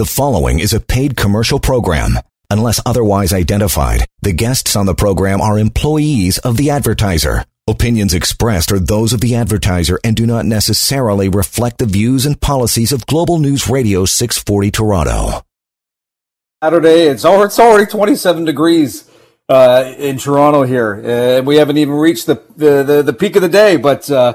The following is a paid commercial program. Unless otherwise identified, the guests on the program are employees of the advertiser. Opinions expressed are those of the advertiser and do not necessarily reflect the views and policies of Global News Radio 640 Toronto. Saturday, it's already, it's already 27 degrees uh, in Toronto here. Uh, we haven't even reached the, the, the, the peak of the day, but uh,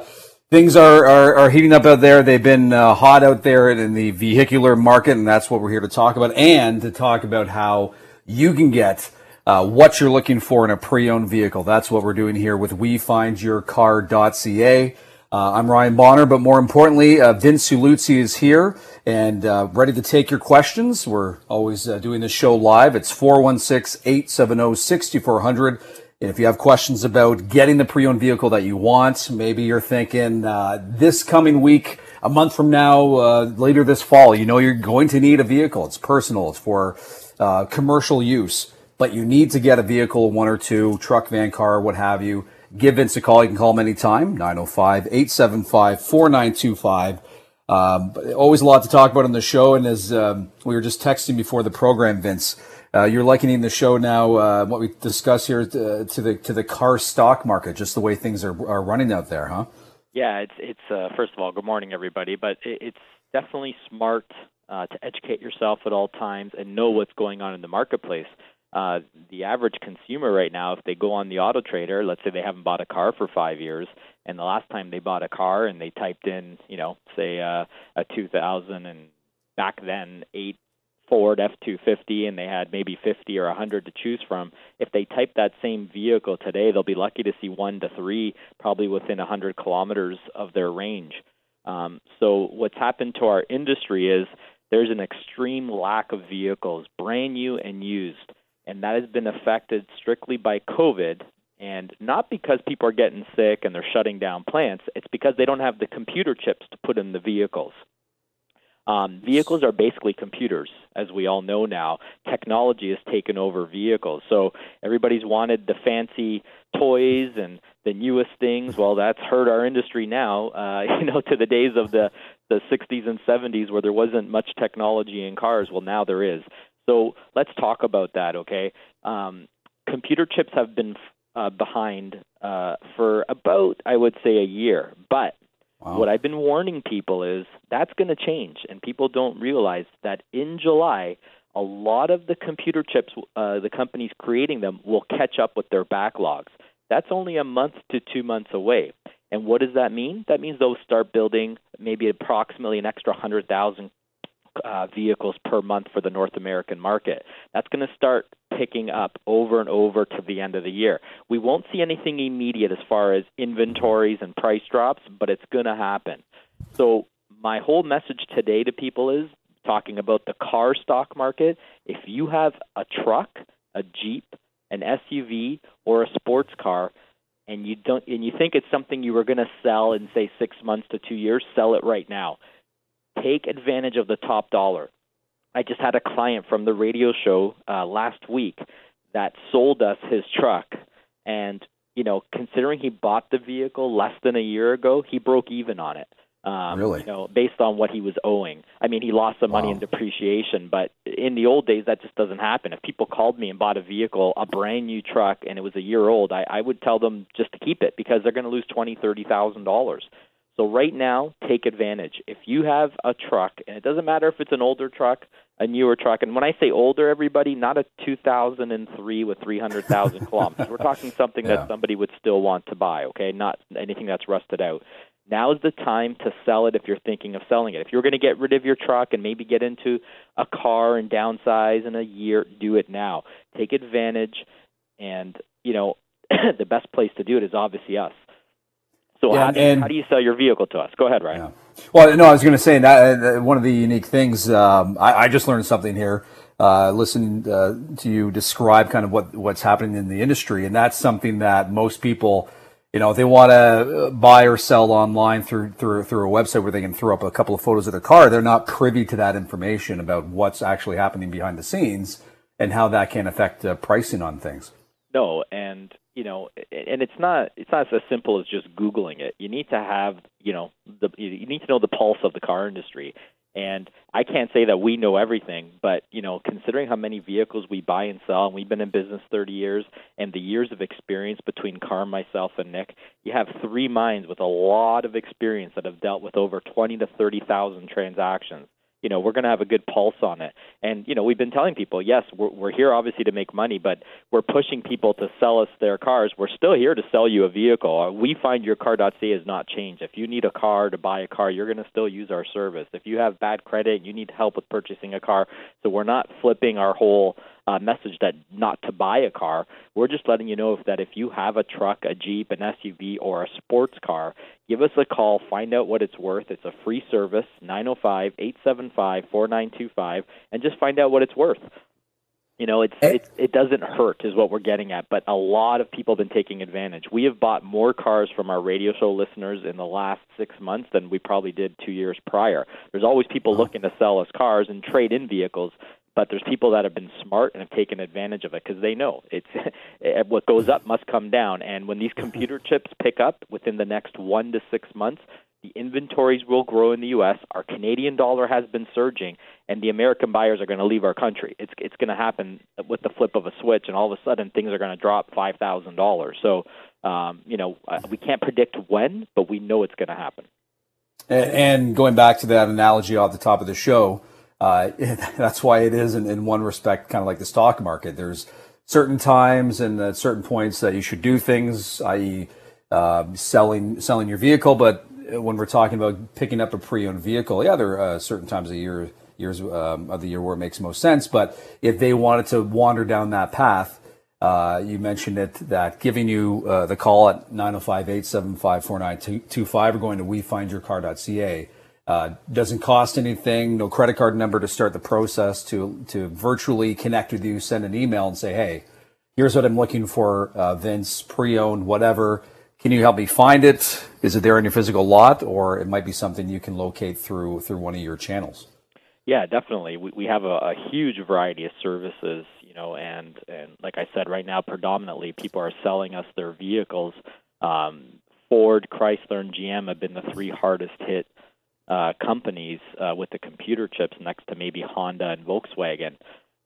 things are, are, are, heating up out there. They've been uh, hot out there in the vehicular market, and that's what we're here to talk about, and to talk about how you can get uh, what you're looking for in a pre-owned vehicle. That's what we're doing here with WeFindYourCar.ca. Uh, I'm Ryan Bonner, but more importantly, uh, Vince Ieluzzi is here and uh, ready to take your questions. We're always uh, doing this show live. It's 416-870-6400. If you have questions about getting the pre-owned vehicle that you want, maybe you're thinking uh, this coming week, a month from now, uh, later this fall, you know you're going to need a vehicle. It's personal. It's for uh, commercial use, but you need to get a vehicle, one or two, truck, van, car, what have you. Give Vince a call. You can call him anytime, 905-875-4925. Um, always a lot to talk about on the show. And as um, we were just texting before the program, Vince, uh, you're likening the show now, uh, what we discuss here, to, uh, to, the to the car stock market, just the way things are are running out there, huh? Yeah, it's it's uh, first of all, good morning, everybody. But it, it's definitely smart uh, to educate yourself at all times and know what's going on in the marketplace. Uh, the average consumer right now, if they go on the Auto Trader, let's say they haven't bought a car for five years, and the last time they bought a car and they typed in, you know, say uh, a 2000 and back then eight Ford F250 and they had maybe 50 or 100 to choose from, if they type that same vehicle today, they'll be lucky to see one to three, probably within 100 kilometers of their range. Um, so what's happened to our industry is there's an extreme lack of vehicles, brand new and used, and that has been affected strictly by COVID. And not because people are getting sick and they're shutting down plants, it's because they don't have the computer chips to put in the vehicles. Um, vehicles are basically computers, as we all know now. Technology has taken over vehicles. So everybody's wanted the fancy toys and the newest things. Well, that's hurt our industry now, uh, you know, to the days of the, the 60s and 70s where there wasn't much technology in cars. Well, now there is. So let's talk about that, okay? Um, computer chips have been uh, behind uh, for about, I would say, a year. But Wow. What I've been warning people is that's going to change, and people don't realize that in July, a lot of the computer chips, uh, the companies creating them, will catch up with their backlogs. That's only a month to two months away. And what does that mean? That means they'll start building maybe approximately an extra 100,000 uh, vehicles per month for the North American market. That's going to start picking up over and over to the end of the year. We won't see anything immediate as far as inventories and price drops, but it's going to happen. So, my whole message today to people is talking about the car stock market. If you have a truck, a Jeep, an SUV, or a sports car, and you don't and you think it's something you were going to sell in say 6 months to 2 years, sell it right now take advantage of the top dollar. I just had a client from the radio show uh, last week that sold us his truck, and you know, considering he bought the vehicle less than a year ago, he broke even on it. Um, really? You know, based on what he was owing. I mean, he lost some money wow. in depreciation, but in the old days, that just doesn't happen. If people called me and bought a vehicle, a brand new truck, and it was a year old, I, I would tell them just to keep it because they're going to lose twenty, thirty thousand dollars. So right now, take advantage. If you have a truck, and it doesn't matter if it's an older truck, a newer truck, and when I say older, everybody, not a 2003 with 300,000 kilometers. We're talking something yeah. that somebody would still want to buy. Okay, not anything that's rusted out. Now is the time to sell it if you're thinking of selling it. If you're going to get rid of your truck and maybe get into a car and downsize in a year, do it now. Take advantage, and you know the best place to do it is obviously us. So yeah, how, do you, how, do you, sell your vehicle to us? Go ahead, Ryan. Yeah. Well, no, I was going to say that uh, one of the unique things. Um, I, I, just learned something here, uh, listening uh, to you describe kind of what what's happening in the industry, and that's something that most people, you know, they want to buy or sell online through through through a website where they can throw up a couple of photos of their car. They're not privy to that information about what's actually happening behind the scenes and how that can affect uh, pricing on things. No, and you know, and it's not it's not as simple as just googling it. You need to have, you know, the you need to know the pulse of the car industry. And I can't say that we know everything, but you know, considering how many vehicles we buy and sell, and we've been in business 30 years, and the years of experience between Carm, myself, and Nick, you have three minds with a lot of experience that have dealt with over 20 to 30,000 transactions you know we're going to have a good pulse on it. And you know we've been telling people yes we're, we're here obviously to make money but we're pushing people to sell us their cars. We're still here to sell you a vehicle. Uh, we find your car.ca has not changed. If you need a car to buy a car you're going to still use our service. If you have bad credit you need help with purchasing a car. So we're not flipping our whole uh, message that not to buy a car. We're just letting you know if that if you have a truck, a Jeep, an SUV, or a sports car, give us a call, find out what it's worth. It's a free service, 905 875 4925, and just find out what it's worth. You know, it's eh. it it doesn't hurt is what we're getting at, but a lot of people have been taking advantage. We have bought more cars from our radio show listeners in the last 6 months than we probably did 2 years prior. There's always people looking to sell us cars and trade in vehicles, but there's people that have been smart and have taken advantage of it because they know it's what goes up must come down. And when these computer chips pick up within the next one to six months, the inventories will grow in the U.S. Our Canadian dollar has been surging, and the American buyers are going to leave our country. It's it's going to happen with the flip of a switch, and all of a sudden things are going to drop five thousand dollars. So, um, you know, uh, we can't predict when, but we know it's going to happen. And going back to that analogy off the top of the show, uh, that's why it is in, in one respect kind of like the stock market. There's certain times and at certain points that you should do things, i.e., uh, selling selling your vehicle. But when we're talking about picking up a pre-owned vehicle, yeah, there are uh, certain times of year years um, of the year where it makes most sense. But if they wanted to wander down that path, uh, you mentioned it that giving you uh, the call at 905 875 4925 or going to wefindyourcar.ca uh, doesn't cost anything, no credit card number to start the process to to virtually connect with you, send an email and say, hey, here's what I'm looking for, uh, Vince, pre-owned, whatever. Can you help me find it? Is it there in your physical lot, or it might be something you can locate through through one of your channels? Yeah, definitely. We we have a, a huge variety of services, you know, and and like I said, right now, predominantly people are selling us their vehicles. Um, Ford, Chrysler, and GM have been the three hardest hit uh, companies uh, with the computer chips next to maybe Honda and Volkswagen.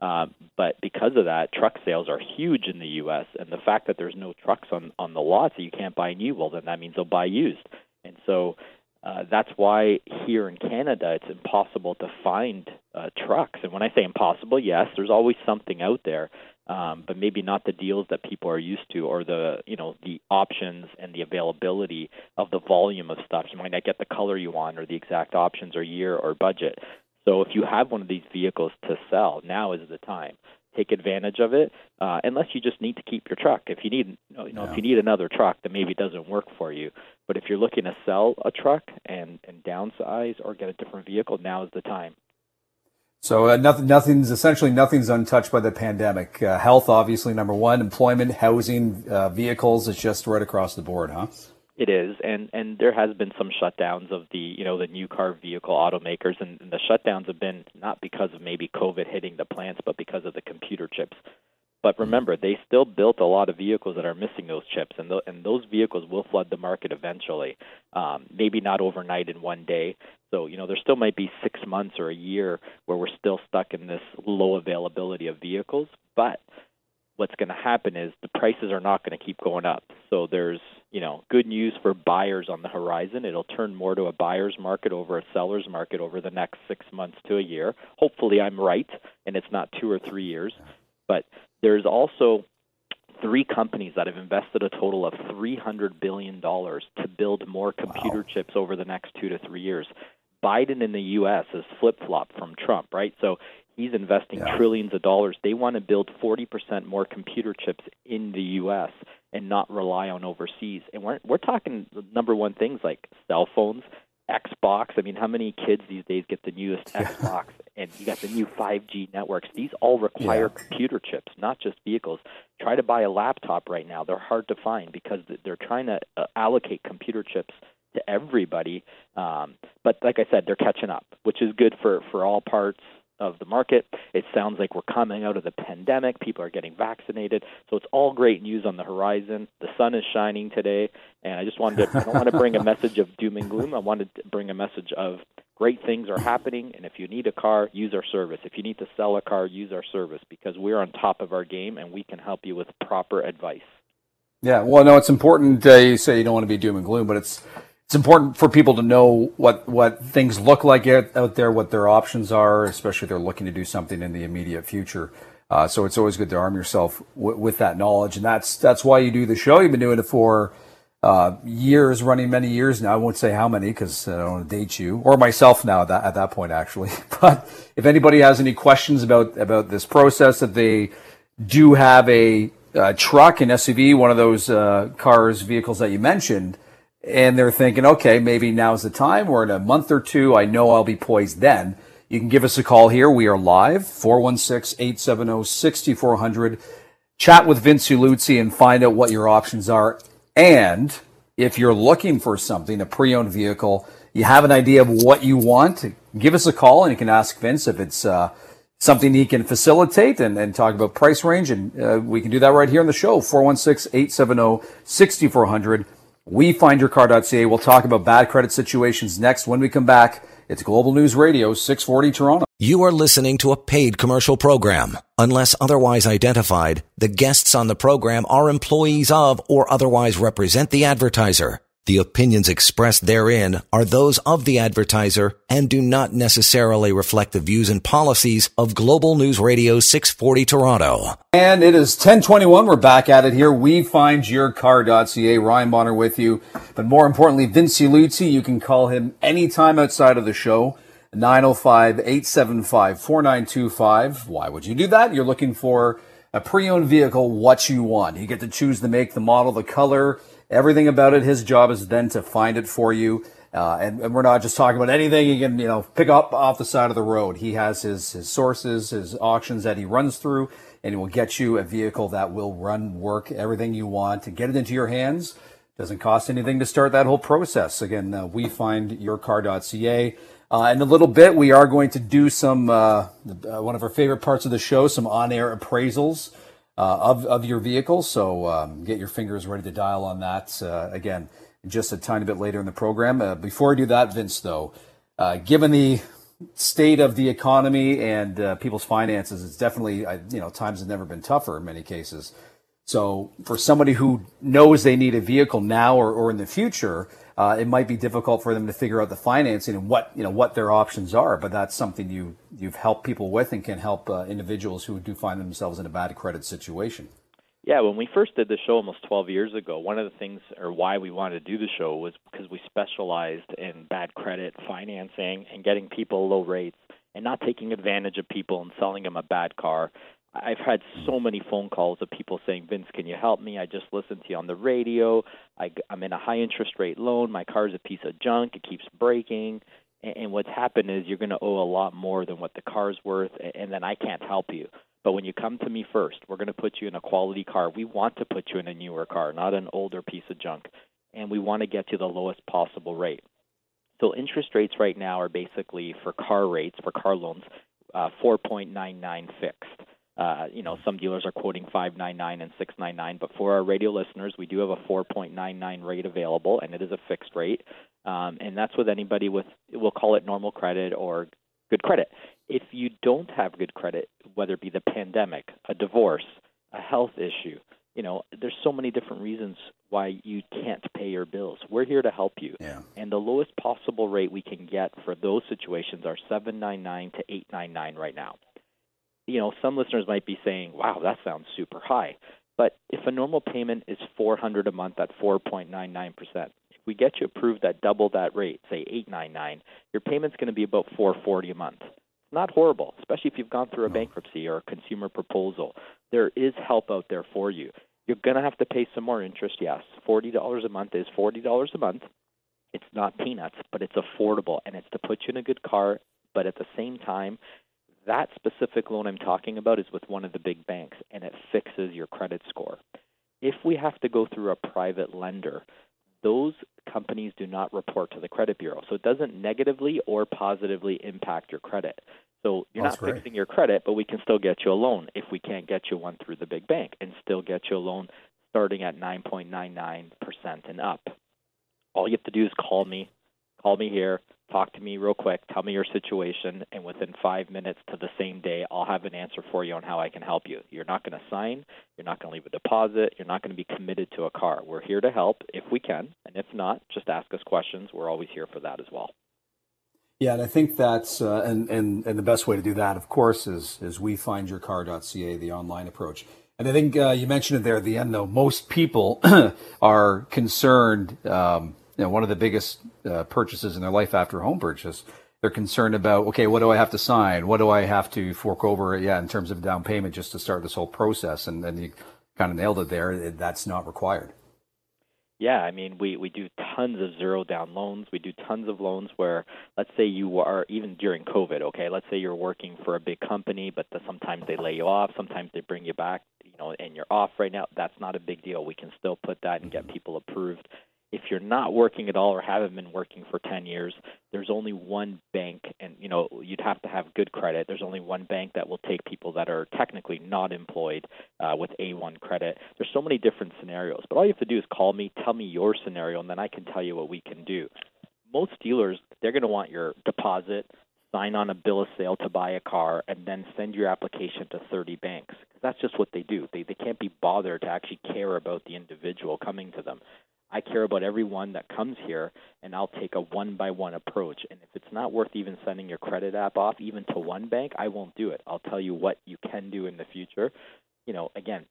Uh, but because of that, truck sales are huge in the U.S. And the fact that there's no trucks on on the lot, so you can't buy new, well, then that means they'll buy used. And so uh, that's why here in Canada it's impossible to find uh, trucks. And when I say impossible, yes, there's always something out there um, but maybe not the deals that people are used to or the you know the options and the availability of the volume of stuff. You might not get the color you want or the exact options or year or budget. So if you have one of these vehicles to sell, now is the time. Take advantage of it, uh, unless you just need to keep your truck. If you need, you know, yeah. if you need another truck, then maybe it doesn't work for you. But if you're looking to sell a truck and and downsize or get a different vehicle, now is the time. So uh, nothing, nothing's essentially nothing's untouched by the pandemic. Uh, health, obviously, number one. Employment, housing, uh, vehicles. It's just right across the board, huh? It is, and and there has been some shutdowns of the you know the new car vehicle automakers, and, and the shutdowns have been not because of maybe COVID hitting the plants, but because of the computer chips. But remember, they still built a lot of vehicles that are missing those chips, and, th- and those vehicles will flood the market eventually. Um, maybe not overnight in one day. So, you know, there still might be six months or a year where we're still stuck in this low availability of vehicles. But what's going to happen is the prices are not going to keep going up. So there's, you know, good news for buyers on the horizon. It'll turn more to a buyer's market over a seller's market over the next six months to a year. Hopefully, I'm right, and it's not two or three years. But there's also three companies that have invested a total of $300 billion to build more computer wow. chips over the next two to three years. Biden in the U.S. has flip flopped from Trump, right? So he's investing yeah. trillions of dollars. They want to build 40% more computer chips in the U.S. and not rely on overseas. And we're, we're talking number one things like cell phones, Xbox. I mean, how many kids these days get the newest Xbox? And you got the new 5G networks. These all require yeah. computer chips, not just vehicles. Try to buy a laptop right now; they're hard to find because they're trying to uh, allocate computer chips to everybody. Um, but like I said, they're catching up, which is good for for all parts of the market. It sounds like we're coming out of the pandemic. People are getting vaccinated. So it's all great news on the horizon. The sun is shining today. And I just wanted to, I don't want to bring a message of doom and gloom. I wanted to bring a message of great things are happening, and if you need a car, use our service. If you need to sell a car, use our service because we're on top of our game and we can help you with proper advice. Yeah, well, no, it's important. Uh, you say you don't want to be doom and gloom, but it's it's important for people to know what what things look like out there, what their options are, especially if they're looking to do something in the immediate future. Uh, so it's always good to arm yourself w- with that knowledge, and that's that's why you do the show. You've been doing it for uh, years, running many years now. I won't say how many because I don't want to date you or myself now at that, at that point, actually. But if anybody has any questions about, about this process, that they do have a, a truck, an SUV, one of those uh, cars, vehicles that you mentioned, and they're thinking, okay, maybe now's the time, or in a month or two, I know I'll be poised then. You can give us a call here. We are live, 416 870 6400. Chat with Vince Ieluzzi and find out what your options are and if you're looking for something, a pre owned vehicle, you have an idea of what you want, give us a call and you can ask Vince if it's uh, something he can facilitate and, and talk about price range. And uh, we can do that right here on the show 416 870 6400. We find your car.ca. We'll talk about bad credit situations next when we come back. It's Global News Radio, 640 Toronto. You are listening to a paid commercial program. Unless otherwise identified, the guests on the program are employees of or otherwise represent the advertiser. The opinions expressed therein are those of the advertiser and do not necessarily reflect the views and policies of Global News Radio 640 Toronto. And it is 1021. We're back at it here. We find your car.ca. Ryan Bonner with you. But more importantly, Vince Ieluzzi. You can call him anytime outside of the show. 905-875-4925. Why would you do that? You're looking for a pre-owned vehicle, what you want. You get to choose the make, the model, the color, everything about it. His job is then to find it for you. Uh, and, and, we're not just talking about anything you can, you know, pick up off the side of the road. He has his, his sources, his auctions that he runs through, and he will get you a vehicle that will run, work, everything you want to get it into your hands. Doesn't cost anything to start that whole process. Again, uh, we find yourcar.ca. Uh, in a little bit, we are going to do some, uh, uh one of our favorite parts of the show, some on air appraisals of, of your vehicle. So um, get your fingers ready to dial on that. Uh, again, just a tiny bit later in the program. Uh, before I do that, Vince, though, uh, given the state of the economy and uh, people's finances, it's definitely, you know, times have never been tougher in many cases. So for somebody who knows they need a vehicle now or, or in the future, uh, it might be difficult for them to figure out the financing and what you know what their options are. But that's something you you've helped people with and can help uh, individuals who do find themselves in a bad credit situation. Yeah, when we first did the show almost 12 years ago, one of the things or why we wanted to do the show was because we specialized in bad credit financing and getting people low rates and not taking advantage of people and selling them a bad car I've had so many phone calls of people saying, Vince, can you help me? I just listened to you on the radio. I, I'm in a high interest rate loan. My car's a piece of junk. It keeps breaking. And, and what's happened is you're going to owe a lot more than what the car's worth, and then I can't help you. But when you come to me first, we're going to put you in a quality car. We want to put you in a newer car, not an older piece of junk. And we want to get you the lowest possible rate. So interest rates right now are basically for car rates, for car loans, uh, 4.99 fixed. Uh, you know, some dealers are quoting 599 and 699, but for our radio listeners, we do have a 4.99 rate available, and it is a fixed rate. Um, and that's with anybody with, we'll call it normal credit or good credit. If you don't have good credit, whether it be the pandemic, a divorce, a health issue, you know, there's so many different reasons why you can't pay your bills. We're here to help you. Yeah. And the lowest possible rate we can get for those situations are 799 to 899 right now you know, some listeners might be saying, "Wow, that sounds super high." But if a normal payment is 400 a month at 4.99%, if we get you approved at double that rate, say 899, your payment's going to be about 440 a month. It's not horrible, especially if you've gone through a bankruptcy or a consumer proposal. There is help out there for you. You're going to have to pay some more interest, yes. $40 a month is $40 a month. It's not peanuts, but it's affordable and it's to put you in a good car, but at the same time, that specific loan I'm talking about is with one of the big banks, and it fixes your credit score. If we have to go through a private lender, those companies do not report to the credit bureau. So it doesn't negatively or positively impact your credit. So you're That's not great. fixing your credit, but we can still get you a loan if we can't get you one through the big bank and still get you a loan starting at 9.99% and up. All you have to do is call me, call me here, talk to me real quick, tell me your situation, and within five minutes to the same day, I'll have an answer for you on how I can help you. You're not going to sign, you're not going to leave a deposit, you're not going to be committed to a car. We're here to help if we can, and if not, just ask us questions. We're always here for that as well. Yeah, and I think that's uh, and, and and the best way to do that, of course, is is wefindyourcar.ca, the online approach. And I think uh, you mentioned it there at the end, though. Most people are concerned. Um, you know, one of the biggest uh, purchases in their life after a home purchase, they're concerned about. Okay, what do I have to sign? What do I have to fork over? Yeah, in terms of down payment, just to start this whole process. And then you kind of nailed it there. That's not required. Yeah, I mean, we, we do tons of zero down loans. We do tons of loans where, let's say you are, even during COVID, okay, let's say you're working for a big company, but the, sometimes they lay you off, sometimes they bring you back, you know, and you're off right now. That's not a big deal. We can still put that and get people approved if you're not working at all or haven't been working for 10 years, there's only one bank, and you know you'd have to have good credit. There's only one bank that will take people that are technically not employed uh, with A1 credit. There's so many different scenarios, but all you have to do is call me, tell me your scenario, and then I can tell you what we can do. Most dealers, they're going to want your deposit, sign on a bill of sale to buy a car, and then send your application to 30 banks. That's just what they do. They they can't be bothered to actually care about the individual coming to them. I care about everyone that comes here, and I'll take a one by one approach. And if it's not worth even sending your credit app off, even to one bank, I won't do it. I'll tell you what you can do in the future. You know, again,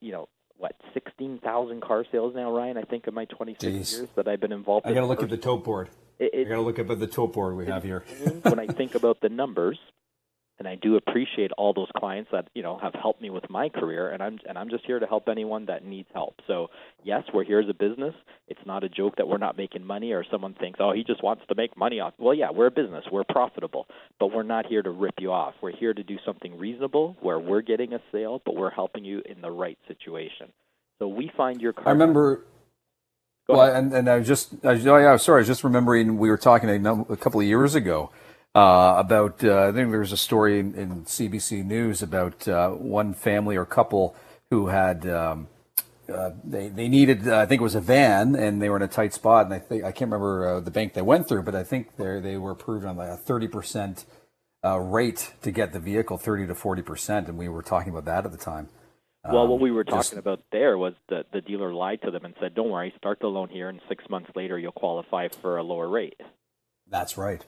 you know, what sixteen thousand car sales now, Ryan? I think in my twenty six years that I've been involved. I got to look at the tote board. It, it, I got to look up at the tote board we have here. when I think about the numbers, and I do appreciate all those clients that you know have helped me with my career, and I'm and I'm just here to help anyone that needs help. So yes, we're here as a business. It's not a joke that we're not making money, or someone thinks, oh, he just wants to make money off. Well, yeah, we're a business, we're profitable, but we're not here to rip you off. We're here to do something reasonable where we're getting a sale, but we're helping you in the right situation. So we find your car. I remember. well, and, and I was just, I oh yeah, sorry, I was just remembering we were talking a, a couple of years ago uh, about uh, I think there was a story in, in CBC News about uh, one family or couple who had um, uh, they they needed uh, I think it was a van and they were in a tight spot and I think I can't remember uh, the bank they went through but I think they they were approved on like a thirty percent rate to get the vehicle thirty to forty percent and we were talking about that at the time. Well, what um, we were talking just, about there was that the dealer lied to them and said, "Don't worry, start the loan here, and six months later you'll qualify for a lower rate." That's right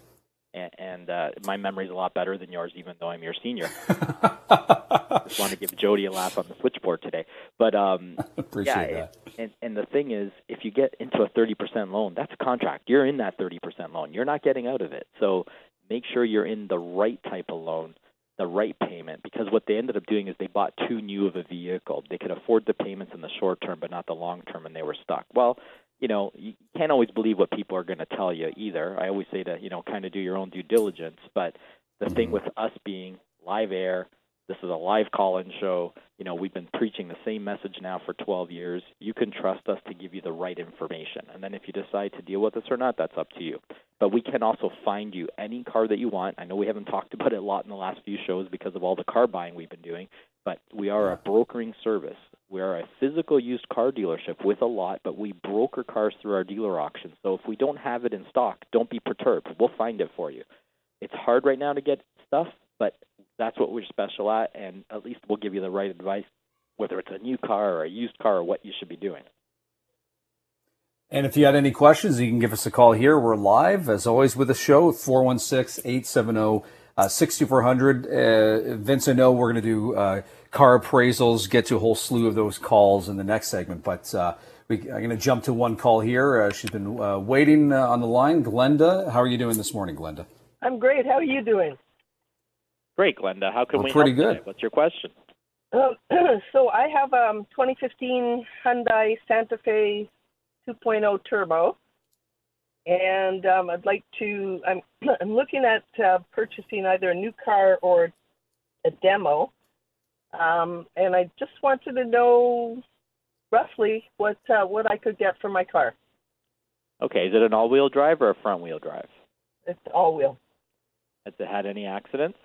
and, and uh, my memory's a lot better than yours, even though I'm your senior. Just want to give Jody a laugh on the switchboard today, but um, appreciate yeah, that. And, and the thing is, if you get into a 30% loan, that's a contract. You're in that 30% loan. You're not getting out of it. So make sure you're in the right type of loan the right payment because what they ended up doing is they bought too new of a vehicle. They could afford the payments in the short term but not the long term and they were stuck. Well, you know, you can't always believe what people are going to tell you either. I always say to, you know, kind of do your own due diligence. But the thing mm-hmm. with us being live air, this is a live call in show. You know, we've been preaching the same message now for 12 years. You can trust us to give you the right information. And then if you decide to deal with us or not, that's up to you. But we can also find you any car that you want. I know we haven't talked about it a lot in the last few shows because of all the car buying we've been doing, but we are a brokering service. We are a physical used car dealership with a lot, but we broker cars through our dealer auctions. So if we don't have it in stock, don't be perturbed. We'll find it for you. It's hard right now to get stuff, but that's what we're special at, and at least we'll give you the right advice, whether it's a new car or a used car or what you should be doing. And if you had any questions, you can give us a call here. We're live, as always, with the show, 416 870 6400. Uh, Vince, I know we're going to do uh, car appraisals, get to a whole slew of those calls in the next segment. But uh, we, I'm going to jump to one call here. Uh, she's been uh, waiting uh, on the line. Glenda, how are you doing this morning, Glenda? I'm great. How are you doing? Great, Glenda. How can We're we pretty help good. Today? What's your question? Um, so I have a um, 2015 Hyundai Santa Fe 2.0 turbo, and um, I'd like to. I'm I'm looking at uh, purchasing either a new car or a demo. Um, and I just wanted to know roughly what uh, what I could get for my car. Okay, is it an all-wheel drive or a front-wheel drive? It's all-wheel. Has it had any accidents?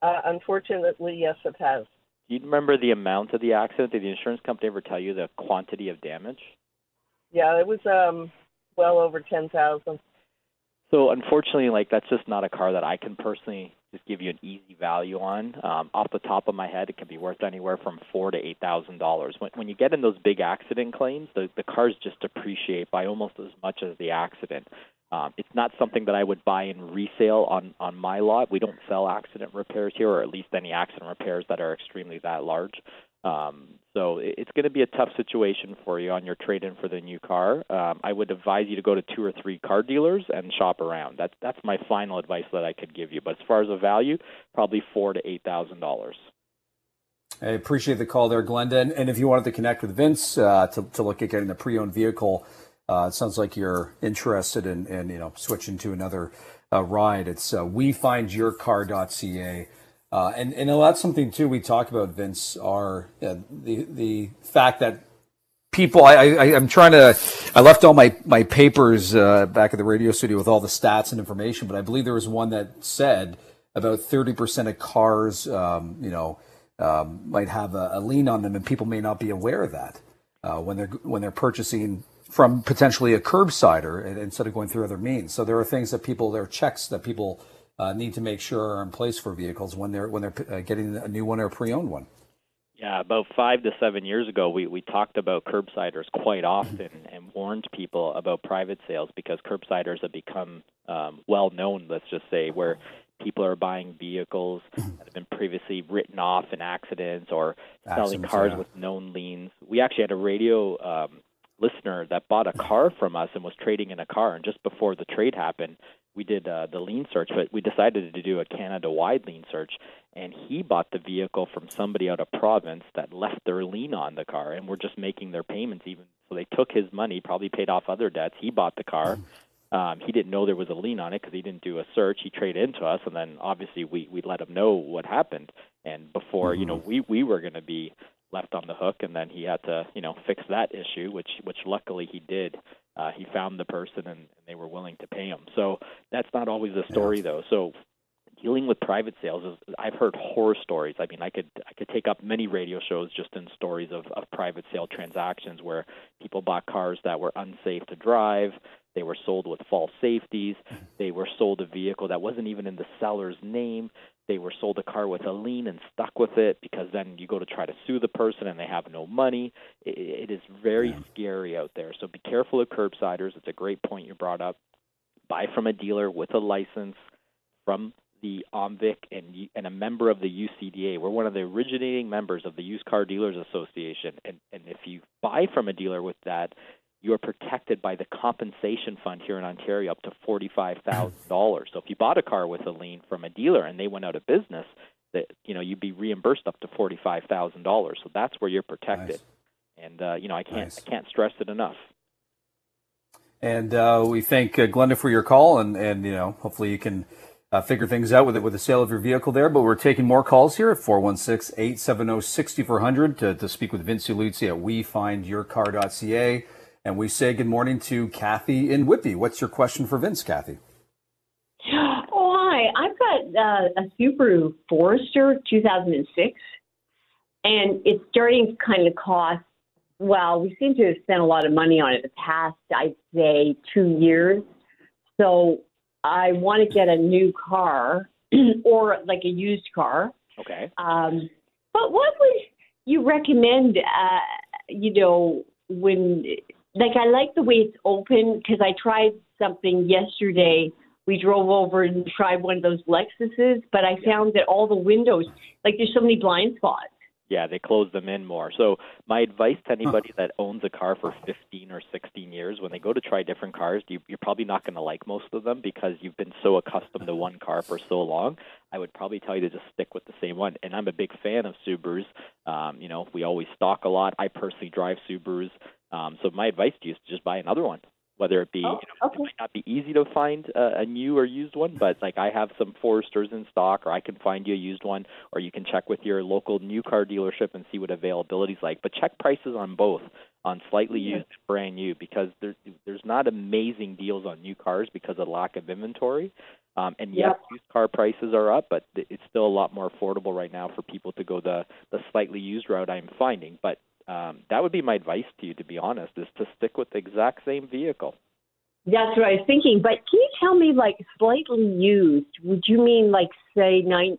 Uh, unfortunately, yes, it has. Do you remember the amount of the accident? Did the insurance company ever tell you the quantity of damage? Yeah, it was um, well over ten thousand. So unfortunately, like that's just not a car that I can personally just give you an easy value on. Um, off the top of my head, it can be worth anywhere from four to eight thousand dollars. When when you get in those big accident claims, the the cars just depreciate by almost as much as the accident. Um, it's not something that I would buy in resale on on my lot. We don't sell accident repairs here, or at least any accident repairs that are extremely that large. Um, so it's going to be a tough situation for you on your trade-in for the new car. Um, I would advise you to go to two or three car dealers and shop around. That's that's my final advice that I could give you. But as far as a value, probably four to eight thousand dollars. I appreciate the call there, Glenda. And, and if you wanted to connect with Vince uh, to, to look at getting a pre-owned vehicle, uh, it sounds like you're interested in, in you know switching to another uh, ride. It's uh, wefindyourcar.ca. Uh, and and that's something too we talk about, Vince. Are uh, the the fact that people I, I am trying to I left all my my papers uh, back at the radio studio with all the stats and information, but I believe there was one that said about 30% of cars, um, you know, um, might have a, a, lien on them, and people may not be aware of that uh, when they're when they're purchasing from potentially a curbsider instead of going through other means. So there are things that people, there are checks that people uh, need to make sure are in place for vehicles when they're when they're uh, getting a new one or a pre-owned one. Yeah, about five to seven years ago, we, we talked about curbsiders quite often and warned people about private sales because curbsiders have become um, well known, let's just say, where people are buying vehicles that have been previously written off in accidents or selling accidents, cars yeah. with known liens. We actually had a radio um, listener that bought a car from us and was trading in a car, and just before the trade happened, we did uh, the lien search, but we decided to do a Canada-wide lien search, and he bought the vehicle from somebody out of province that left their lien on the car, and we're just making their payments even. So they took his money, probably paid off other debts. He bought the car. Um, he didn't know there was a lien on it because he didn't do a search. He traded into us, and then obviously we we let him know what happened. And before mm-hmm. you know, we we were going to be left on the hook, and then he had to you know fix that issue, which which luckily he did uh, he found the person and, and they were willing to pay him. So that's not always the story yeah. though. So dealing with private sales is I've heard horror stories. I mean, I could I could take up many radio shows just in stories of, of private sale transactions where people bought cars that were unsafe to drive. They were sold with false safeties. Mm-hmm. They were sold a vehicle that wasn't even in the seller's name they were sold a car with a lien and stuck with it because then you go to try to sue the person and they have no money. it, it is very yeah. scary out there. So be careful of curbsiders. It's a great point you brought up. Buy from a dealer with a license from the OMVIC and and a member of the UCDA. We're one of the originating members of the Used Car Dealers Association. And and if you buy from a dealer with that, you're protected by the compensation fund here in Ontario up to $45,000. so if you bought a car with a lien from a dealer and they went out of business, that you know you'd be reimbursed up to $45,000. So that's where you're protected. Nice. And uh, you know I can't nice. I can't stress it enough. And uh, we thank uh, Glenda for your call, and and you know hopefully you can uh, figure things out with it with the sale of your vehicle there. But we're taking more calls here at 416-870-6400 to, to speak with Vince Luzzi at wefindyourcar.ca. And we say good morning to Kathy in Whitby. What's your question for Vince, Kathy? Oh, hi. I've got uh, a Subaru Forester 2006, and it's starting to kind of cost. Well, we seem to have spent a lot of money on it the past, I'd say, two years. So I want to get a new car or like a used car. Okay. Um, but what would you recommend? Uh, you know, when like I like the way it's open because I tried something yesterday. We drove over and tried one of those Lexuses, but I yeah. found that all the windows, like there's so many blind spots. Yeah, they close them in more. So my advice to anybody that owns a car for 15 or 16 years, when they go to try different cars, you, you're probably not going to like most of them because you've been so accustomed to one car for so long. I would probably tell you to just stick with the same one. And I'm a big fan of Subarus. Um, you know, we always stock a lot. I personally drive Subarus. Um, so my advice to you is to just buy another one. Whether it be, oh, you know, okay. it might not be easy to find a, a new or used one, but like I have some Foresters in stock, or I can find you a used one, or you can check with your local new car dealership and see what availability is like. But check prices on both, on slightly yeah. used and brand new, because there's there's not amazing deals on new cars because of lack of inventory. Um, and yes, yep. used car prices are up, but it's still a lot more affordable right now for people to go the the slightly used route. I'm finding, but um, that would be my advice to you, to be honest, is to stick with the exact same vehicle. That's what I was thinking. But can you tell me, like, slightly used? Would you mean, like, say, nine,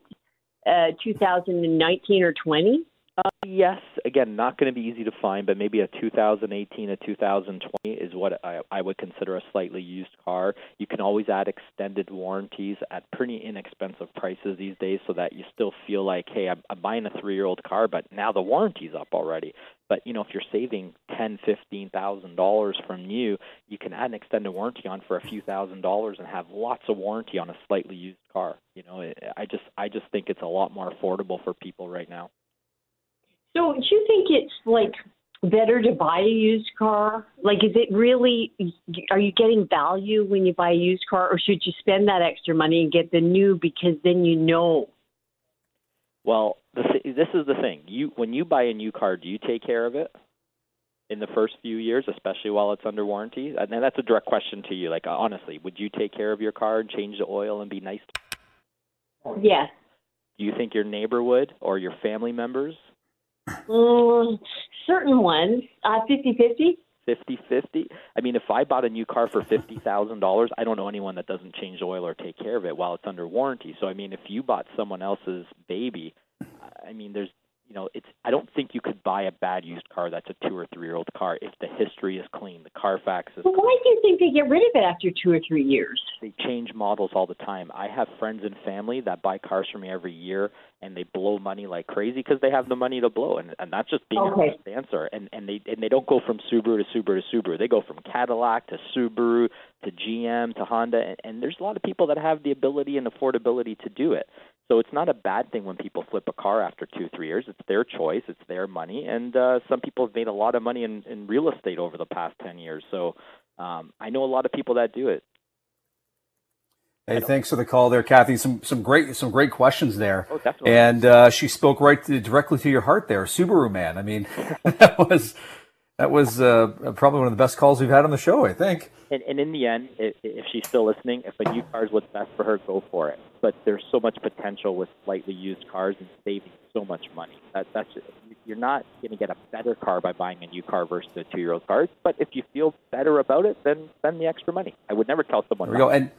uh, 2019 or 20? Uh, yes, again, not going to be easy to find, but maybe a 2018, a 2020 is what I, I would consider a slightly used car. You can always add extended warranties at pretty inexpensive prices these days, so that you still feel like, hey, I'm, I'm buying a three-year-old car, but now the warranty's up already. But you know, if you're saving ten, fifteen thousand dollars from new, you can add an extended warranty on for a few thousand dollars and have lots of warranty on a slightly used car. You know, I just I just think it's a lot more affordable for people right now. So, do you think it's like better to buy a used car? Like, is it really, are you getting value when you buy a used car, or should you spend that extra money and get the new because then you know? Well, th- this is the thing. You when you buy a new car, do you take care of it in the first few years, especially while it's under warranty? And that's a direct question to you. Like, honestly, would you take care of your car and change the oil and be nice? Yes. Do you think your neighbor would, or your family members? Mm, certain ones, uh, 50-50. 50-50. I mean, if I bought a new car for fifty thousand dollars, I don't know anyone that doesn't change oil or take care of it while it's under warranty. So, I mean, if you bought someone else's baby, I mean, there's you know, it's I don't think you could buy a bad used car that's a two or three year old car if the history is clean, the Carfax is. Well, why do you think they get rid of it after two or three years? They change models all the time. I have friends and family that buy cars from me every year, and they blow money like crazy because they have the money to blow, and and that's just being okay. a answer. And and they and they don't go from Subaru to Subaru to Subaru. They go from Cadillac to Subaru to GM to Honda, and, and there's a lot of people that have the ability and affordability to do it. So it's not a bad thing when people flip a car after two, three years. It's their choice, it's their money, and uh, some people have made a lot of money in, in real estate over the past ten years. So um, I know a lot of people that do it. Hey, thanks for the call there, Kathy. Some some great some great questions there. Oh, definitely. And uh, she spoke right to, directly to your heart there, Subaru man. I mean, that was that was uh, probably one of the best calls we've had on the show. I think. And, and in the end, if, if she's still listening, if a new car is what's best for her, go for it. But there's so much potential with slightly used cars and saving so much money. That, that's you're not going to get a better car by buying a new car versus a two-year-old car. But if you feel better about it, then spend the extra money. I would never tell someone. There we go. And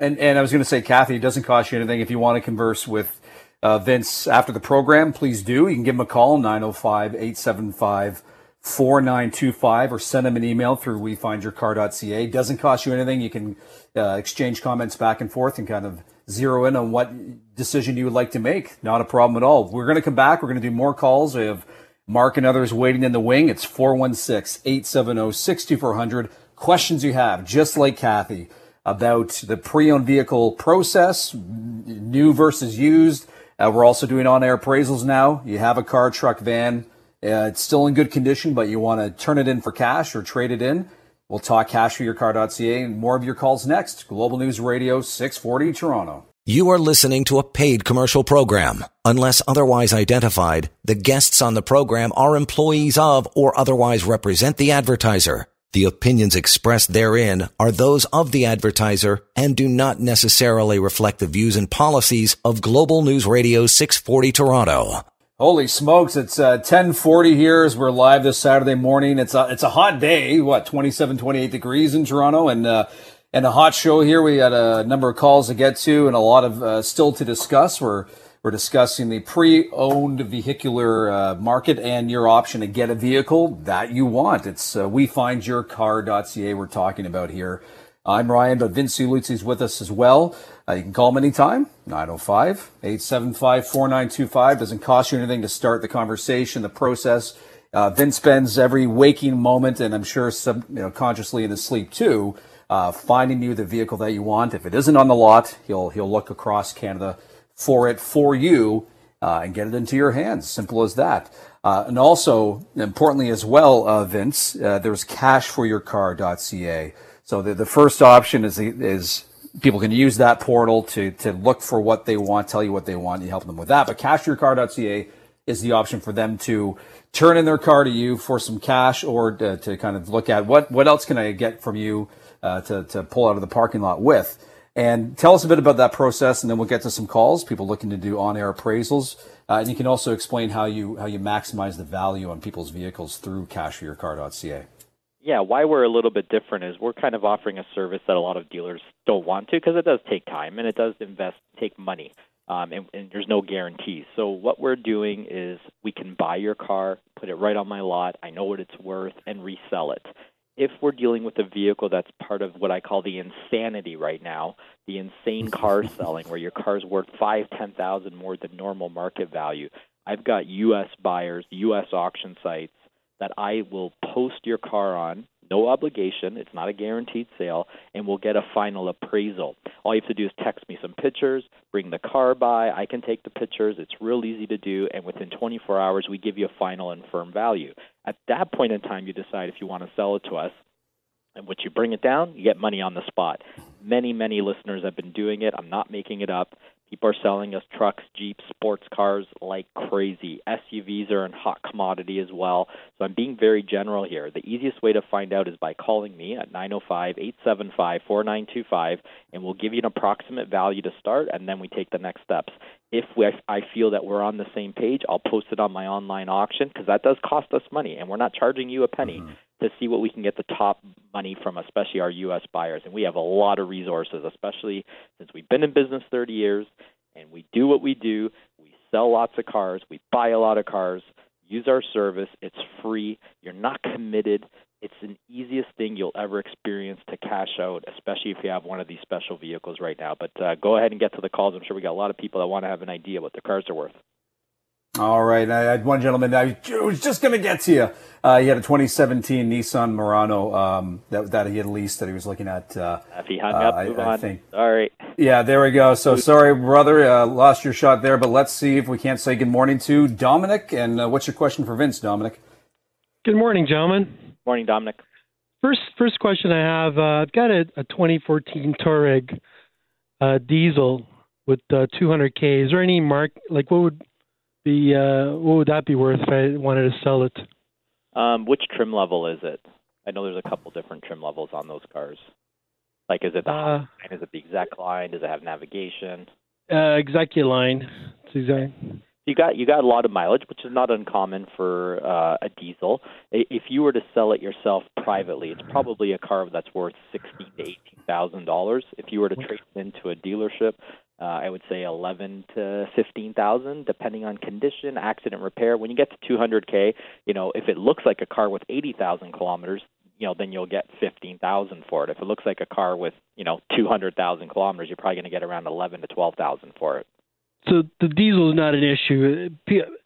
and and I was going to say, Kathy, it doesn't cost you anything if you want to converse with. Uh, Vince, after the program, please do. You can give him a call, 905 875 4925 or send them an email through wefindyourcar.ca. Doesn't cost you anything. You can uh, exchange comments back and forth and kind of zero in on what decision you would like to make. Not a problem at all. We're going to come back. We're going to do more calls. We have Mark and others waiting in the wing. It's 416-870-6400. Questions you have, just like Kathy, about the pre-owned vehicle process, new versus used. Uh, we're also doing on-air appraisals now. You have a car, truck, van, uh, it's still in good condition, but you want to turn it in for cash or trade it in. We'll talk cash for cashforyourcar.ca and more of your calls next. Global News Radio 640 Toronto. You are listening to a paid commercial program. Unless otherwise identified, the guests on the program are employees of or otherwise represent the advertiser. The opinions expressed therein are those of the advertiser and do not necessarily reflect the views and policies of Global News Radio 640 Toronto. Holy smokes! It's uh, 10:40 here as we're live this Saturday morning. It's a it's a hot day. What 27, 28 degrees in Toronto, and uh, and a hot show here. We had a number of calls to get to, and a lot of uh, still to discuss. We're we're discussing the pre-owned vehicular uh, market and your option to get a vehicle that you want. It's uh, wefindyourcar.ca. We're talking about here. I'm Ryan, but Vince Lutz is with us as well. Uh, you can call him anytime, 905-875-4925. Doesn't cost you anything to start the conversation, the process. Uh, Vince spends every waking moment, and I'm sure some, you know, consciously in his sleep too, uh, finding you the vehicle that you want. If it isn't on the lot, he'll, he'll look across Canada for it for you, uh, and get it into your hands. Simple as that. Uh, and also, importantly as well, uh, Vince, there's cashforyourcar.ca. So the, the first option is, is people can use that portal to, to look for what they want, tell you what they want, you help them with that. But cashyourcar.ca is the option for them to turn in their car to you for some cash or to, to kind of look at what, what else can I get from you uh, to, to pull out of the parking lot with. And tell us a bit about that process, and then we'll get to some calls. People looking to do on-air appraisals, uh, and you can also explain how you how you maximize the value on people's vehicles through cashforyourcar.ca. Yeah, why we're a little bit different is we're kind of offering a service that a lot of dealers don't want to because it does take time and it does invest take money. Um, and, and there's no guarantees. So what we're doing is we can buy your car, put it right on my lot. I know what it's worth, and resell it. If we're dealing with a vehicle that's part of what I call the insanity right now, the insane car selling, where your car's worth five, ten thousand more than normal market value, I've got U.S. buyers, U.S. auction sites that I will post your car on, no obligation, it's not a guaranteed sale, and we'll get a final appraisal. All you have to do is text me some pictures, bring the car by, I can take the pictures, it's real easy to do, and within 24 hours we give you a final and firm value. At that point in time, you decide if you want to sell it to us. And once you bring it down, you get money on the spot. Many, many listeners have been doing it. I'm not making it up. People are selling us trucks, Jeeps, sports cars like crazy. SUVs are in hot commodity as well. So I'm being very general here. The easiest way to find out is by calling me at 905 875 4925, and we'll give you an approximate value to start, and then we take the next steps. If we, I feel that we're on the same page, I'll post it on my online auction because that does cost us money, and we're not charging you a penny. Mm-hmm to see what we can get the top money from, especially our U.S. buyers. And we have a lot of resources, especially since we've been in business 30 years and we do what we do. We sell lots of cars, we buy a lot of cars. Use our service. It's free. You're not committed. It's the easiest thing you'll ever experience to cash out, especially if you have one of these special vehicles right now. But uh, go ahead and get to the calls. I'm sure we got a lot of people that want to have an idea what their cars are worth. All right. I had one gentleman I was just going to get to you. Uh, he had a 2017 Nissan Murano um, that, that he had leased that he was looking at. Uh, if he hung up, uh, move I, on. I think. All right. Yeah, there we go. So sorry, brother, uh, lost your shot there, but let's see if we can't say good morning to Dominic. And uh, what's your question for Vince, Dominic? Good morning, gentlemen. Morning, Dominic. First, first question I have: uh, I've got a, a 2014 Touareg diesel with uh, 200k. Is there any mark like what would be uh, what would that be worth if I wanted to sell it? Um, which trim level is it? I know there's a couple different trim levels on those cars. Like, is it the uh, line? Is it the exec line? Does it have navigation? Uh, line. It's exact. You got you got a lot of mileage, which is not uncommon for uh, a diesel. If you were to sell it yourself privately, it's probably a car that's worth sixteen to eighteen thousand dollars. If you were to trade it into a dealership, uh, I would say 11 to 15,000, depending on condition, accident repair. When you get to 200k, you know, if it looks like a car with 80,000 kilometers, you know, then you'll get 15,000 for it. If it looks like a car with, you know, 200,000 kilometers, you're probably going to get around 11 to 12,000 for it. So the diesel is not an issue.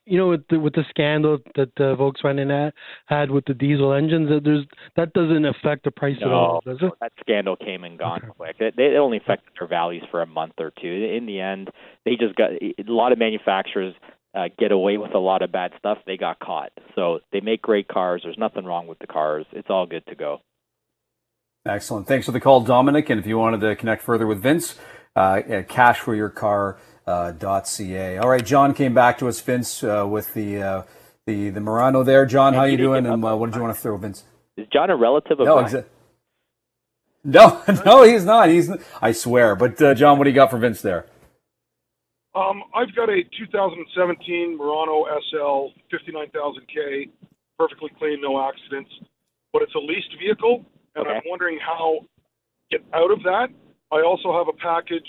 You know, with the, with the scandal that uh, Volkswagen had, had with the diesel engines, there's that doesn't affect the price no, at all, does it? That scandal came and gone okay. quick. It, it only affected their values for a month or two. In the end, they just got a lot of manufacturers uh, get away with a lot of bad stuff. They got caught. So they make great cars. There's nothing wrong with the cars. It's all good to go. Excellent. Thanks for the call, Dominic. And if you wanted to connect further with Vince, uh, cash for your car uh, .ca. All right, John came back to us, Vince, uh, with the uh, the the Murano there. John, how you doing? And uh, what did you want to throw, Vince? Is John a relative of no, exa- no, no, he's not. He's I swear. But uh, John, what do you got for Vince there? Um, I've got a 2017 Murano SL, 59,000K, perfectly clean, no accidents, but it's a leased vehicle, and okay. I'm wondering how get out of that. I also have a package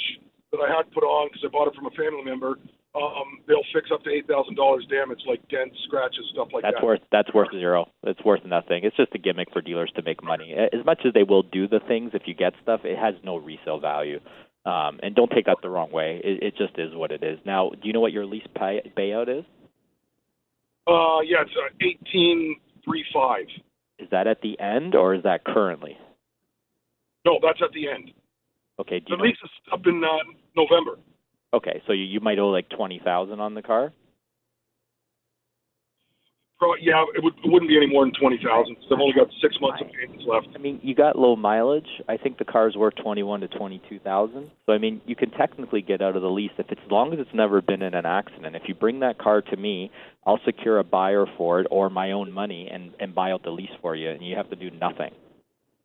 that I had put on because I bought it from a family member. Um, they'll fix up to eight thousand dollars damage, like dents, scratches, stuff like that's that. That's worth that's worth zero. It's worth nothing. It's just a gimmick for dealers to make money. As much as they will do the things, if you get stuff, it has no resale value. Um, and don't take that the wrong way. It, it just is what it is. Now, do you know what your lease pay, payout is? Uh, yeah, it's uh, eighteen three five. Is that at the end or is that currently? No, that's at the end. Okay. Do the lease is up in uh, November. Okay, so you, you might owe like twenty thousand on the car. Probably, yeah, it, would, it wouldn't be any more than twenty thousand. I've only got six months of payments left. I mean, you got low mileage. I think the car's worth twenty-one to twenty-two thousand. So I mean, you can technically get out of the lease if it's as long as it's never been in an accident. If you bring that car to me, I'll secure a buyer for it or my own money and and buy out the lease for you, and you have to do nothing.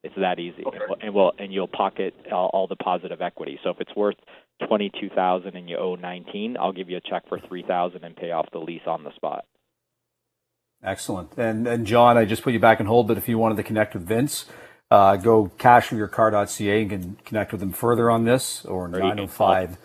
It's that easy, okay. and we'll and you'll pocket all, all the positive equity. So if it's worth twenty two thousand and you owe nineteen, I'll give you a check for three thousand and pay off the lease on the spot. Excellent. And and John, I just put you back in hold, but if you wanted to connect with Vince, uh, go cashforyourcar.ca and can connect with him further on this or 905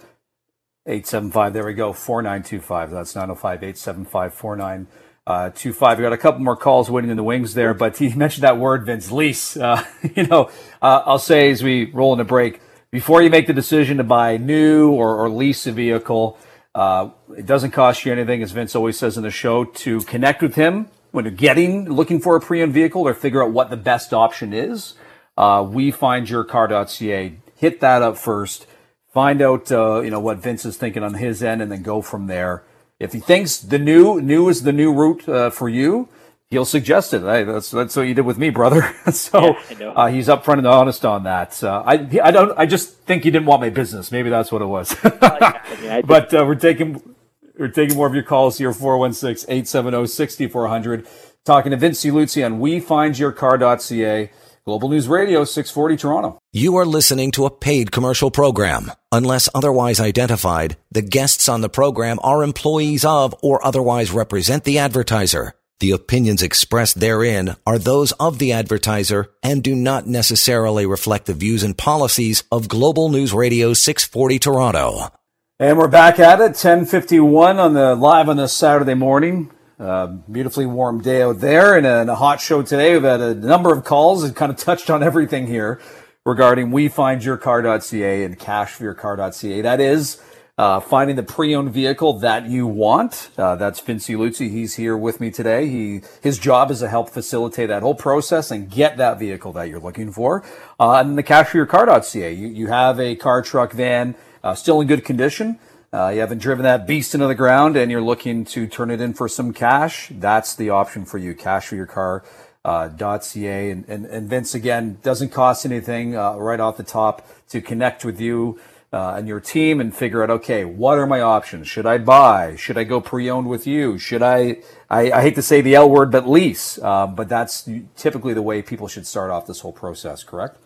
875. There we go. 4925. That's 905 875 4925. We got a couple more calls waiting in the wings there, but he mentioned that word, Vince, lease. Uh, you know, uh, I'll say as we roll in a break, before you make the decision to buy new or, or lease a vehicle, uh, it doesn't cost you anything, as Vince always says in the show, to connect with him when you're getting looking for a pre-owned vehicle or figure out what the best option is. Uh, we find yourcar.ca. Hit that up first. Find out uh, you know what Vince is thinking on his end, and then go from there. If he thinks the new new is the new route uh, for you, he'll suggest it. Hey, that's that's what you did with me, brother. so yeah, uh, he's upfront and honest on that. Uh, I I don't I just think he didn't want my business. Maybe that's what it was. but uh, we're taking we're taking more of your calls here 416-870-6400 talking to Vince Ieluzzi on WeFindYourCar.ca. Global News Radio 640 Toronto. You are listening to a paid commercial program. Unless otherwise identified, the guests on the program are employees of or otherwise represent the advertiser. The opinions expressed therein are those of the advertiser and do not necessarily reflect the views and policies of Global News Radio 640 Toronto. And we're back at it, 1051 on the live on this Saturday morning. Uh, beautifully warm day out there and a, and a, hot show today. We've had a number of calls and kind of touched on everything here regarding WeFindYourCar.ca and CashForYourCar.ca. That is uh, finding the pre-owned vehicle that you want. Uh, that's Vince Ieluzzi. He's here with me today. He his job is to help facilitate that whole process and get that vehicle that you're looking for. Uh, and the cashforyourcar.ca. You you have a car, truck, van, uh, still in good condition. Uh, you haven't driven that beast into the ground and you're looking to turn it in for some cash. That's the option for you. Cashforyourcar.ca. Uh, .ca. And, and, and Vince again doesn't cost anything right off the top to connect with you uh, and your team and figure out, okay, what are my options? Should I buy? Should I go pre-owned with you? Should I, I, I hate to say the L word, but lease. Uh, but that's typically the way people should start off this whole process, correct?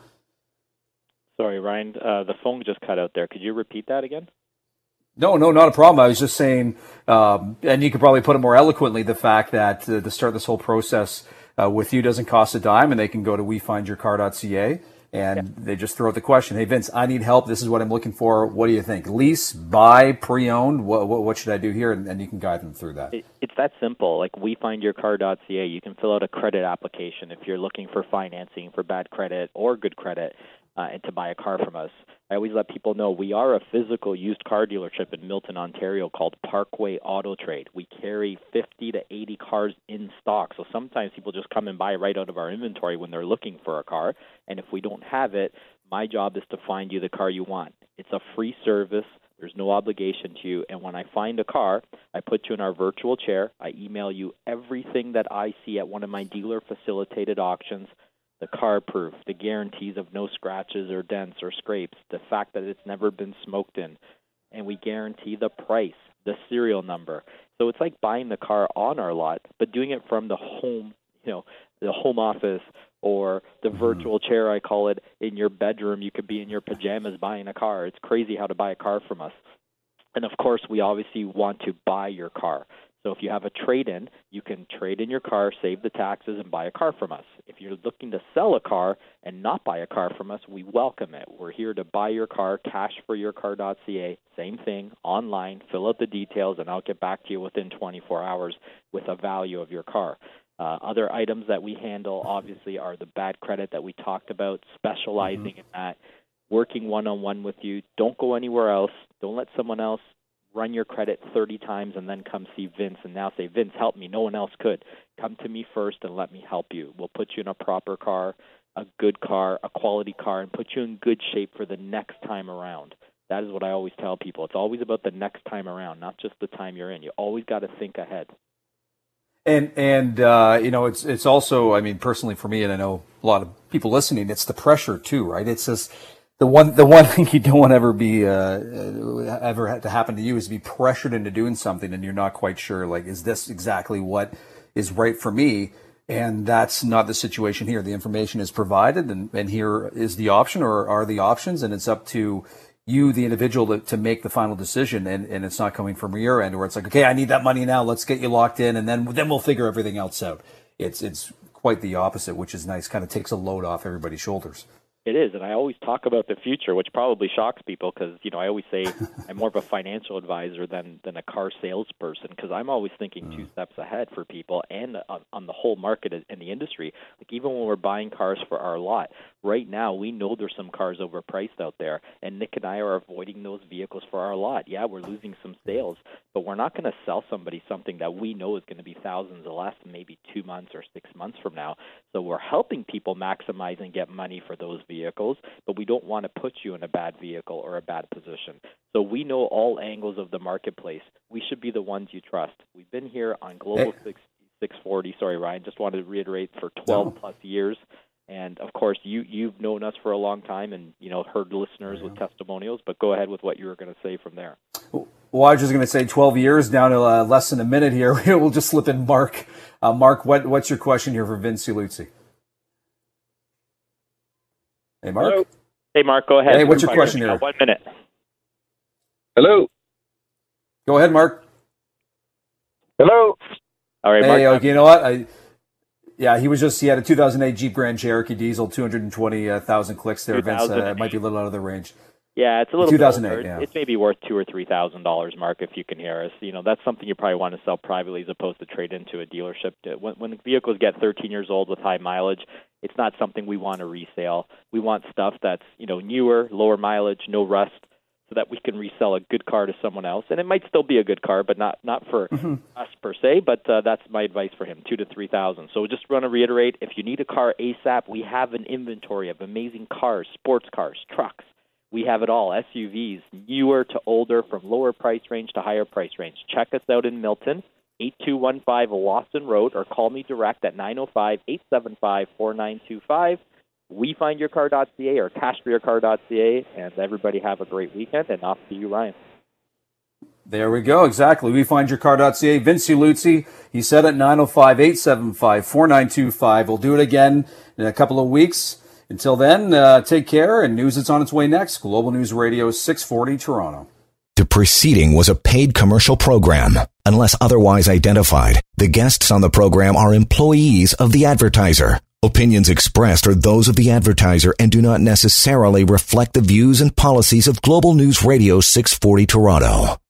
Sorry, Ryan, uh, the phone just cut out there. Could you repeat that again? No, no, not a problem. I was just saying, um, and you could probably put it more eloquently, the fact that uh, to start this whole process uh, with you doesn't cost a dime, and they can go to wefindyourcar.ca and yeah. they just throw out the question, "Hey Vince, I need help. This is what I'm looking for. What do you think? Lease, buy, pre-owned? What what, what should I do here?" And, and, you can guide them through that. It, it's that simple. Like WeFindYourCar.ca, you can fill out a credit application if you're looking for financing for bad credit or good credit, uh, and to buy a car from us. I always let people know we are a physical used car dealership in Milton, Ontario called Parkway Auto Trade. We carry 50 to 80 cars in stock. So sometimes people just come and buy right out of our inventory when they're looking for a car. And if we don't have it, my job is to find you the car you want. It's a free service. There's no obligation to you. And when I find a car, I put you in our virtual chair. I email you everything that I see at one of my dealer facilitated auctions the car proof, the guarantees of no scratches or dents or scrapes, the fact that it's never been smoked in, and we guarantee the price, the serial number. So it's like buying the car on our lot, but doing it from the home, you know, the home office or the mm-hmm. virtual chair I call it in your bedroom. You could be in your pajamas buying a car. It's crazy how to buy a car from us. And of course, we obviously want to buy your car. So if you have a trade in, you can trade in your car, save the taxes, and buy a car from us. If you're looking to sell a car and not buy a car from us, we welcome it. We're here to buy your car, cashforyourcar.ca, same thing, online, fill out the details, and I'll get back to you within 24 hours with a value of your car. Uh, other items that we handle, obviously, are the bad credit that we talked about, specializing mm-hmm. in that, working one on one with you. Don't go anywhere else. Don't let someone else run your credit 30 times and then come see Vince and now say, Vince, help me. No one else could. Come to me first and let me help you. We'll put you in a proper car, a good car, a quality car, and put you in good shape for the next time around. That is what I always tell people. It's always about the next time around, not just the time you're in. You always got to think ahead. And and uh, you know it's it's also I mean personally for me and I know a lot of people listening it's the pressure too right it's just the one the one thing you don't want ever be uh, uh, ever to happen to you is to be pressured into doing something and you're not quite sure like is this exactly what is right for me and that's not the situation here the information is provided and, and here is the option or are the options and it's up to you, the individual, to, to make the final decision, and, and it's not coming from your end, where it's like, okay, I need that money now. Let's get you locked in, and then then we'll figure everything else out. It's it's quite the opposite, which is nice. Kind of takes a load off everybody's shoulders. It is, and I always talk about the future, which probably shocks people because you know I always say I'm more of a financial advisor than than a car salesperson because I'm always thinking mm. two steps ahead for people and on, on the whole market and the industry. Like even when we're buying cars for our lot, right now we know there's some cars overpriced out there, and Nick and I are avoiding those vehicles for our lot. Yeah, we're losing some sales, but we're not going to sell somebody something that we know is going to be thousands or less, maybe two months or six months from now. So we're helping people maximize and get money for those vehicles, but we don't want to put you in a bad vehicle or a bad position. So we know all angles of the marketplace. We should be the ones you trust. We've been here on Global hey. 640. Sorry, Ryan. Just wanted to reiterate for 12 no. plus years. And of course, you you've known us for a long time, and you know heard listeners yeah. with testimonials. But go ahead with what you were going to say from there. Well, I was just going to say 12 years down to uh, less than a minute here. we'll just slip in Mark. Uh, Mark, what what's your question here for Vince Ieluzzi? Hey, Mark. Hello. Hey, Mark. Go ahead. Hey, what's your question here? One minute. Hello. Go ahead, Mark. Hello. All right, Mark. Hey, okay, you know what? I yeah, he was just he had a 2008 Jeep Grand Cherokee diesel, 220,000 clicks there. Vince, uh, it might be a little out of the range. Yeah, it's a little 2008. Yeah. It's maybe worth two or three thousand dollars, Mark, if you can hear us. You know, that's something you probably want to sell privately as opposed to trade into a dealership. When, when vehicles get 13 years old with high mileage, it's not something we want to resale. We want stuff that's you know newer, lower mileage, no rust, so that we can resell a good car to someone else. And it might still be a good car, but not not for mm-hmm. us per se. But uh, that's my advice for him: two to three thousand. So just want to reiterate: if you need a car ASAP, we have an inventory of amazing cars, sports cars, trucks. We have it all: SUVs, newer to older, from lower price range to higher price range. Check us out in Milton. 8215 Lawson Road or call me direct at 905 875 4925 wefindyourcar.ca or cashforyourcar.ca. And everybody have a great weekend. And off to you, Ryan. There we go. Exactly. WeFindYourCar.ca. Vince Ieluzzi, he said at 905 875 4925. We'll do it again in a couple of weeks. Until then, uh, take care. And news that's on its way next. Global News Radio 640 Toronto. The preceding was a paid commercial program. Unless otherwise identified, the guests on the program are employees of the advertiser. Opinions expressed are those of the advertiser and do not necessarily reflect the views and policies of Global News Radio 640 Toronto.